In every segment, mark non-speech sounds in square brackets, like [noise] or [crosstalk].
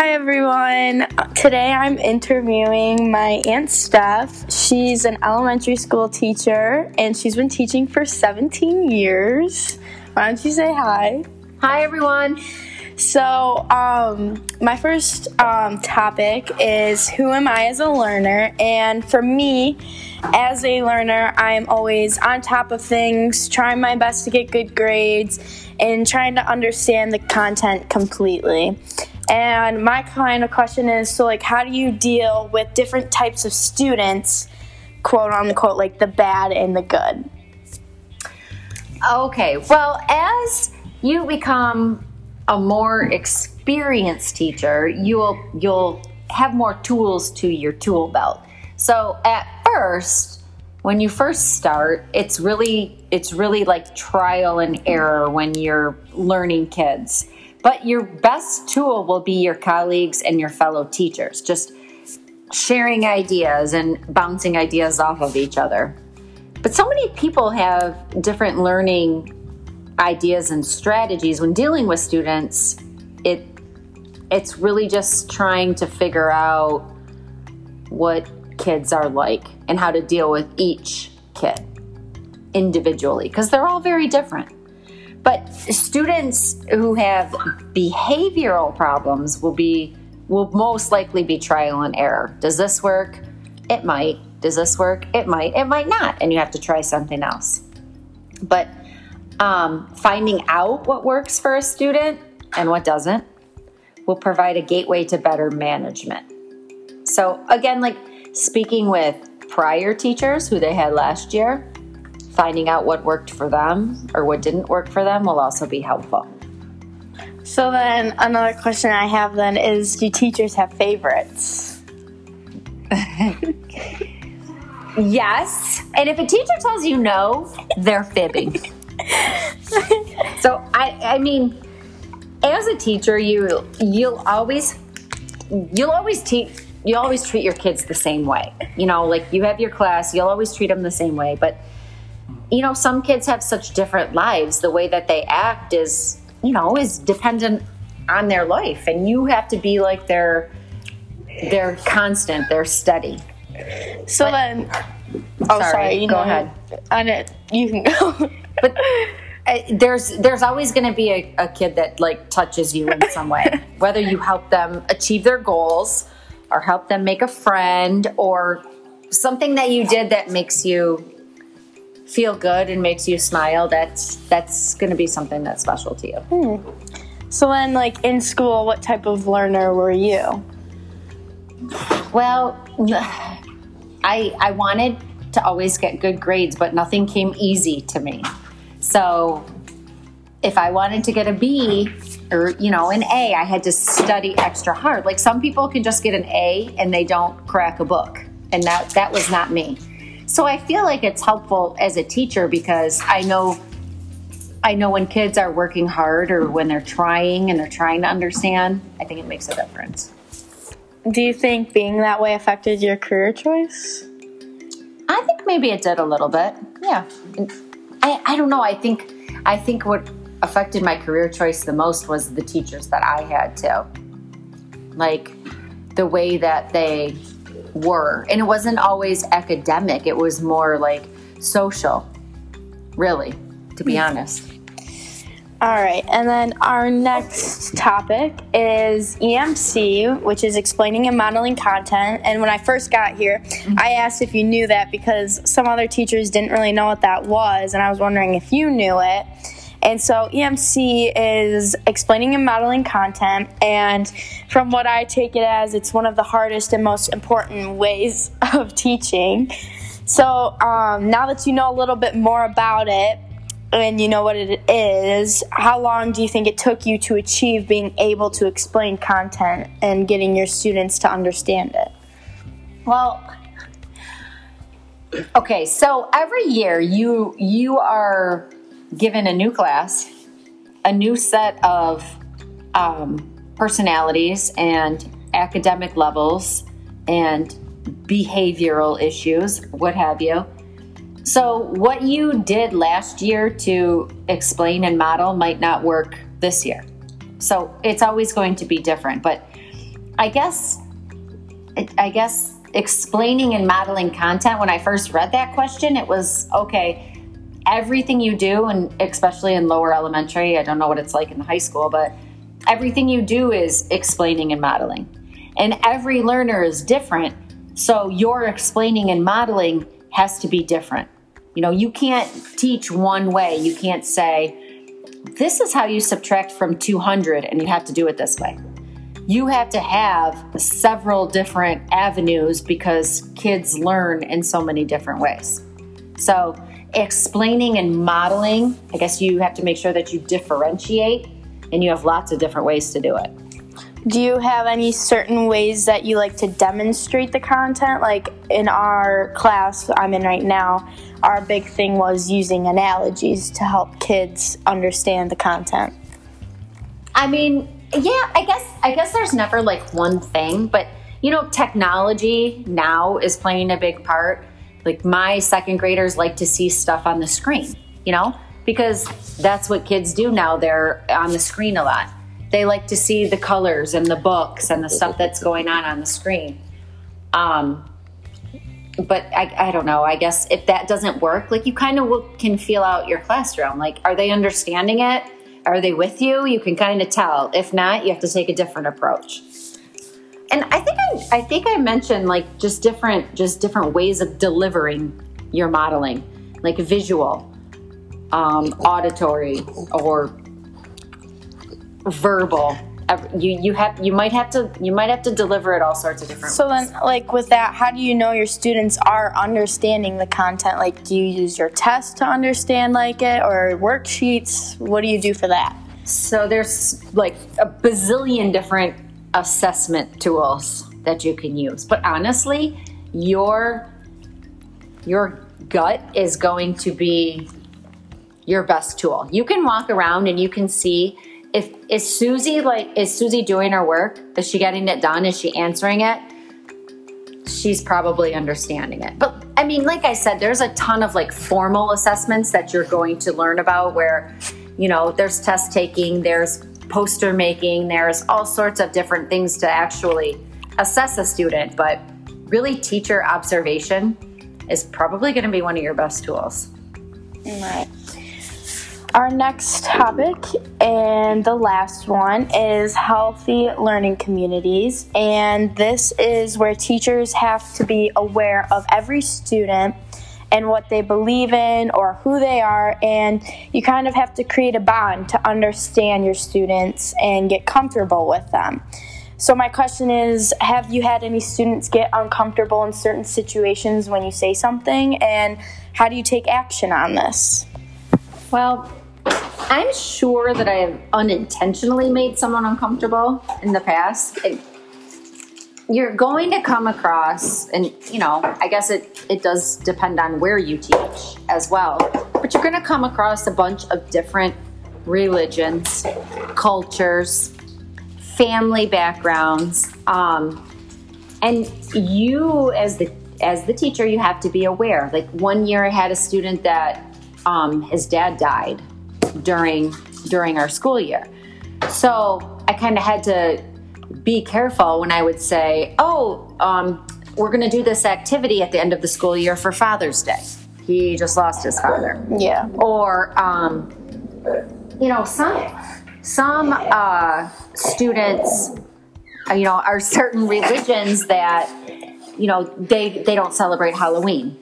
Hi everyone. Today I'm interviewing my Aunt Steph. She's an elementary school teacher and she's been teaching for 17 years. Why don't you say hi? Hi everyone. So, um, my first um, topic is who am I as a learner? And for me, as a learner, I'm always on top of things, trying my best to get good grades, and trying to understand the content completely. And my kind of question is so, like, how do you deal with different types of students, quote unquote, like the bad and the good? Okay, well, as you become a more experienced teacher, you'll you'll have more tools to your tool belt. So at first, when you first start, it's really it's really like trial and error when you're learning kids. But your best tool will be your colleagues and your fellow teachers, just sharing ideas and bouncing ideas off of each other. But so many people have different learning ideas and strategies when dealing with students. It it's really just trying to figure out what kids are like and how to deal with each kid individually because they're all very different. But students who have behavioral problems will be will most likely be trial and error. Does this work? It might. Does this work? It might. It might not. And you have to try something else. But um, finding out what works for a student and what doesn't will provide a gateway to better management. So, again, like speaking with prior teachers who they had last year, finding out what worked for them or what didn't work for them will also be helpful. So then another question I have then is do teachers have favorites? [laughs] yes. And if a teacher tells you no, they're fibbing. [laughs] so I I mean as a teacher you you'll always you'll always teach you always treat your kids the same way. You know, like you have your class, you'll always treat them the same way, but you know, some kids have such different lives. The way that they act is, you know, is dependent on their life, and you have to be like their their constant, their steady. So but, then, oh, sorry, sorry you go know, ahead. On it, you can go. but uh, there's there's always going to be a, a kid that like touches you in some way, [laughs] whether you help them achieve their goals, or help them make a friend, or something that you did that makes you feel good and makes you smile, that's that's going to be something that's special to you. Hmm. So then, like in school, what type of learner were you? Well, [sighs] I I wanted to always get good grades, but nothing came easy to me. So if I wanted to get a B or you know an A, I had to study extra hard. Like some people can just get an A and they don't crack a book, and that that was not me. So I feel like it's helpful as a teacher because I know I know when kids are working hard or when they're trying and they're trying to understand, I think it makes a difference. Do you think being that way affected your career choice? I think maybe it did a little bit. Yeah. I, I don't know. I think I think what affected my career choice the most was the teachers that I had too. Like the way that they were. And it wasn't always academic, it was more like social, really, to be honest. All right, and then our next topic is EMC, which is explaining and modeling content. And when I first got here, mm-hmm. I asked if you knew that because some other teachers didn't really know what that was, and I was wondering if you knew it. And so EMC is explaining and modeling content, and from what I take it as, it's one of the hardest and most important ways [laughs] of teaching. So um, now that you know a little bit more about it and you know what it is, how long do you think it took you to achieve being able to explain content and getting your students to understand it? Well, okay, so every year you you are given a new class, a new set of um, personalities and academic levels and behavioral issues, what have you. So, what you did last year to explain and model might not work this year. So, it's always going to be different. But I guess, I guess explaining and modeling content. When I first read that question, it was okay. Everything you do, and especially in lower elementary, I don't know what it's like in the high school, but everything you do is explaining and modeling. And every learner is different. So your explaining and modeling has to be different. You know, you can't teach one way. You can't say, this is how you subtract from 200 and you have to do it this way. You have to have several different avenues because kids learn in so many different ways. So, explaining and modeling, I guess you have to make sure that you differentiate and you have lots of different ways to do it. Do you have any certain ways that you like to demonstrate the content? Like in our class I'm in right now, our big thing was using analogies to help kids understand the content. I mean, yeah, I guess I guess there's never like one thing, but you know, technology now is playing a big part. Like my second graders like to see stuff on the screen, you know? because that's what kids do now. They're on the screen a lot. They like to see the colors and the books and the stuff that's going on on the screen. Um, but I, I don't know. I guess if that doesn't work, like you kind of can feel out your classroom. Like, are they understanding it? Are they with you? You can kind of tell. If not, you have to take a different approach. And I think I, I think I mentioned like just different just different ways of delivering your modeling, like visual um, auditory or verbal. You you have you might have to you might have to deliver it all sorts of different so ways. then like with that how do you know your students are understanding the content? Like do you use your test to understand like it or worksheets? What do you do for that? So there's like a bazillion different assessment tools that you can use but honestly your your gut is going to be your best tool. You can walk around and you can see if is Susie like is Susie doing her work? Is she getting it done? Is she answering it? She's probably understanding it. But I mean, like I said, there's a ton of like formal assessments that you're going to learn about where, you know, there's test taking, there's poster making, there's all sorts of different things to actually assess a student. But really, teacher observation is probably going to be one of your best tools. Right. Our next topic and the last one is healthy learning communities. And this is where teachers have to be aware of every student and what they believe in or who they are. And you kind of have to create a bond to understand your students and get comfortable with them. So, my question is Have you had any students get uncomfortable in certain situations when you say something? And how do you take action on this? Well, I'm sure that I have unintentionally made someone uncomfortable in the past. It, you're going to come across, and you know, I guess it, it does depend on where you teach as well, but you're going to come across a bunch of different religions, cultures, family backgrounds, um, and you as the as the teacher, you have to be aware. Like one year, I had a student that um, his dad died during during our school year. So I kind of had to be careful when I would say, "Oh, um, we're going to do this activity at the end of the school year for Father's Day." He just lost his father. Yeah. Or, um, you know, some some uh, students, uh, you know, are certain religions that, you know, they they don't celebrate Halloween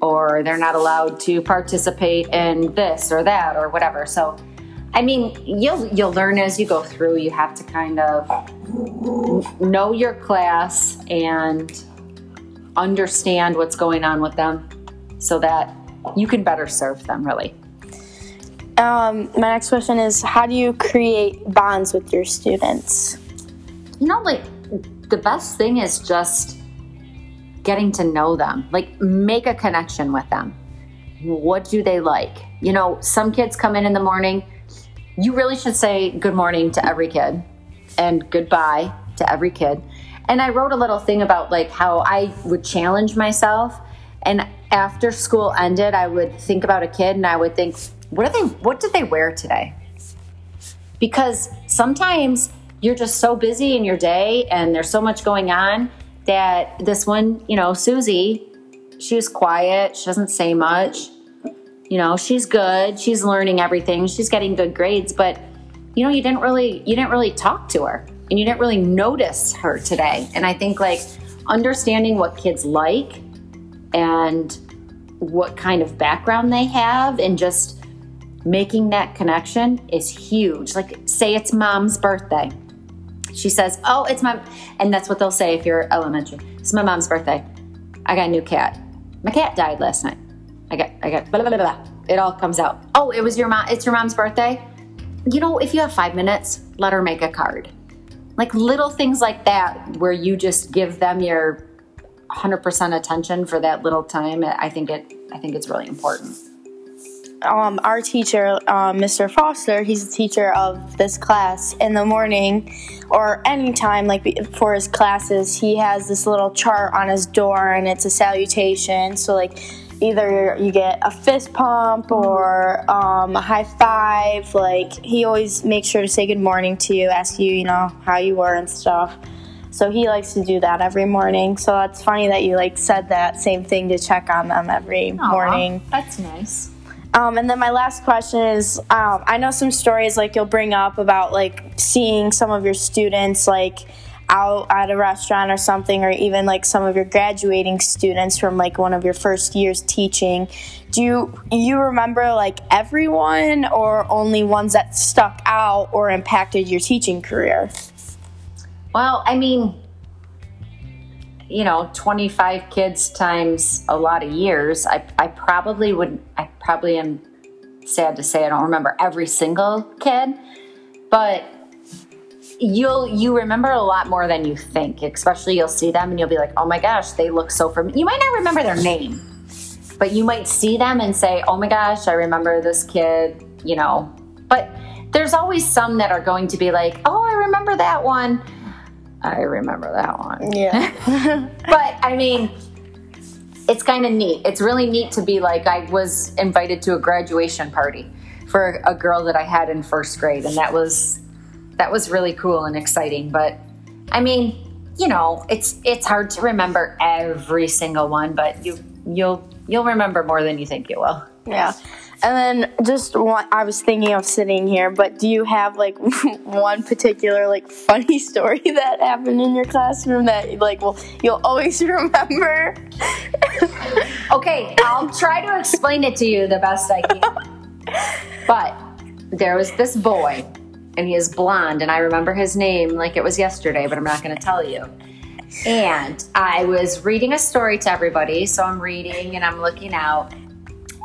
or they're not allowed to participate in this or that or whatever. So, I mean, you'll you'll learn as you go through. You have to kind of know your class and understand what's going on with them so that you can better serve them really. Um, my next question is how do you create bonds with your students? You know, like the best thing is just getting to know them, like make a connection with them. What do they like? You know, some kids come in in the morning. You really should say good morning to every kid and goodbye to every kid. And I wrote a little thing about like how I would challenge myself. And after school ended, I would think about a kid and I would think, what are they what did they wear today? Because sometimes you're just so busy in your day and there's so much going on that this one, you know, Susie, she was quiet. She doesn't say much. You know, she's good. She's learning everything. She's getting good grades, but you know, you didn't really you didn't really talk to her and you didn't really notice her today. And I think like understanding what kids like and what kind of background they have and just making that connection is huge. Like say it's mom's birthday she says, Oh, it's my, and that's what they'll say if you're elementary. It's my mom's birthday. I got a new cat. My cat died last night. I got, I got, blah, blah, blah, blah. It all comes out. Oh, it was your mom, it's your mom's birthday. You know, if you have five minutes, let her make a card. Like little things like that where you just give them your 100% attention for that little time. I think it, I think it's really important um, our teacher, um, Mr. Foster, he's the teacher of this class in the morning or anytime, like for his classes, he has this little chart on his door and it's a salutation. So, like, either you get a fist pump or um, a high five. Like, he always makes sure to say good morning to you, ask you, you know, how you were and stuff. So he likes to do that every morning. So that's funny that you like said that same thing to check on them every Aww, morning. That's nice. Um, and then my last question is um, I know some stories like you'll bring up about like seeing some of your students like out at a restaurant or something, or even like some of your graduating students from like one of your first years teaching. Do you you remember like everyone or only ones that stuck out or impacted your teaching career? Well, I mean, you know 25 kids times a lot of years i, I probably would i probably am sad to say i don't remember every single kid but you'll you remember a lot more than you think especially you'll see them and you'll be like oh my gosh they look so familiar you might not remember their name but you might see them and say oh my gosh i remember this kid you know but there's always some that are going to be like oh i remember that one I remember that one. Yeah. [laughs] [laughs] but I mean, it's kind of neat. It's really neat to be like, I was invited to a graduation party for a girl that I had in first grade, and that was that was really cool and exciting. But I mean, you know, it's it's hard to remember every single one, but you you'll you'll remember more than you think you will. Yeah. And then just one, I was thinking of sitting here, but do you have like [laughs] one particular like funny [laughs] story that happened in your classroom that like well you'll always [laughs] remember? okay, I'll try to explain it to you the best I can. but there was this boy, and he is blonde, and I remember his name like it was yesterday, but I'm not going to tell you. And I was reading a story to everybody, so I'm reading and I'm looking out,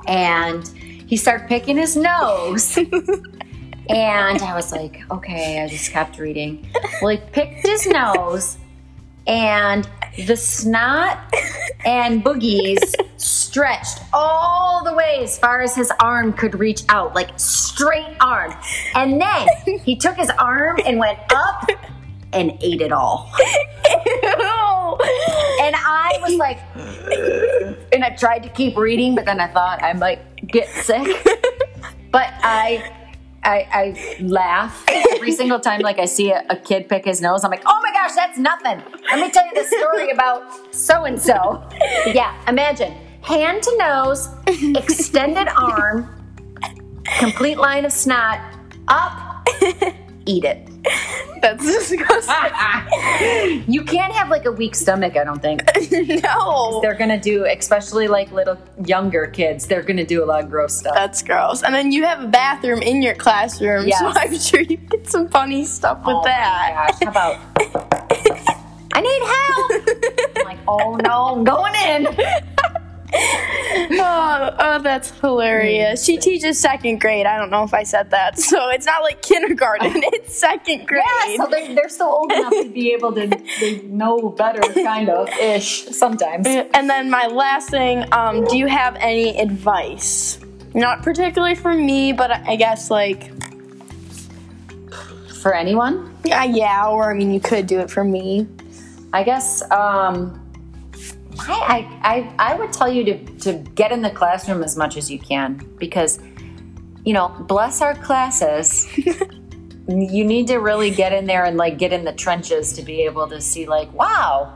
and he started picking his nose. [laughs] and I was like, okay, I just kept reading. Well, he picked his nose, and the snot and boogies stretched all the way as far as his arm could reach out, like straight arm. And then he [laughs] took his arm and went up and ate it all. and I was like, [sighs] and I tried to keep reading, but then I thought I might get sick. but I, I, I laugh every single time, like I see a, a, kid pick his nose. I'm like, oh my gosh, that's nothing. Let me tell you the story about so and so. Yeah, imagine hand to nose, [laughs] extended arm, complete line of snot, up, eat it. That's disgusting. you can't have like a weak stomach, I don't think. [laughs] no. They're gonna do, especially like little younger kids, they're gonna do a lot of gross stuff. That's gross. And then you have a bathroom in your classroom, yes. so I'm sure you get some funny stuff with oh that. How about [laughs] I need help? I'm like, oh no, I'm going in [laughs] oh, oh, that's hilarious. She teaches second grade. I don't know if I said that. So it's not like kindergarten, it's second grade. Yeah, so they're, they're still old enough to be able to know better, kind of ish, sometimes. And then my last thing um, do you have any advice? Not particularly for me, but I guess like. For anyone? Yeah, yeah, or I mean, you could do it for me. I guess. Um, I, I, I would tell you to, to get in the classroom as much as you can because, you know, bless our classes. [laughs] you need to really get in there and like get in the trenches to be able to see like, wow,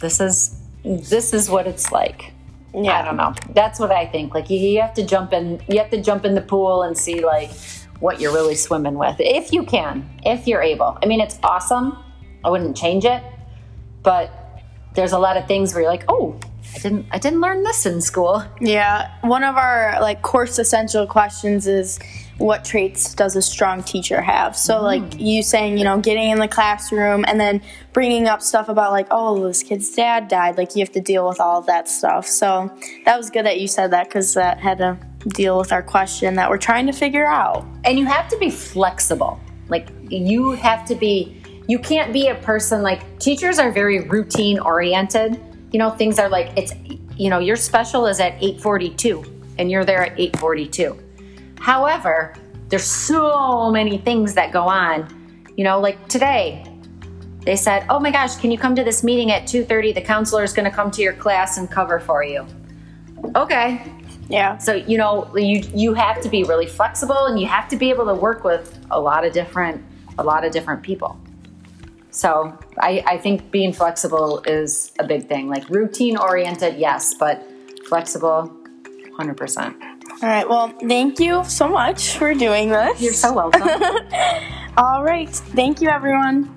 this is this is what it's like. Yeah. I don't know. That's what I think. Like you, you have to jump in. You have to jump in the pool and see like what you're really swimming with, if you can, if you're able. I mean, it's awesome. I wouldn't change it, but there's a lot of things where you're like, oh, I didn't, I didn't learn this in school. Yeah, one of our like course essential questions is what traits does a strong teacher have? So mm. like you saying, you know, getting in the classroom and then bringing up stuff about like, oh, this kid's dad died. Like you have to deal with all of that stuff. So that was good that you said that because that had to deal with our question that we're trying to figure out. and you have to be flexible like you have to be you can't be a person like teachers are very routine oriented. You know things are like it's you know your special is at 842 and you're there at 842 however there's so many things that go on. You know like today they said oh my gosh can you come to this meeting at 2.30 the counselor is going to come to your class and cover for you. Okay. Yeah. so you know you you have to be really flexible and you have to be able to work with a lot of different a lot of different people. So I, I think being flexible is a big thing. Like routine oriented, yes, but flexible, hundred percent. All right. Well, thank you so much for doing this. You're so welcome. [laughs] All right. Thank you, everyone.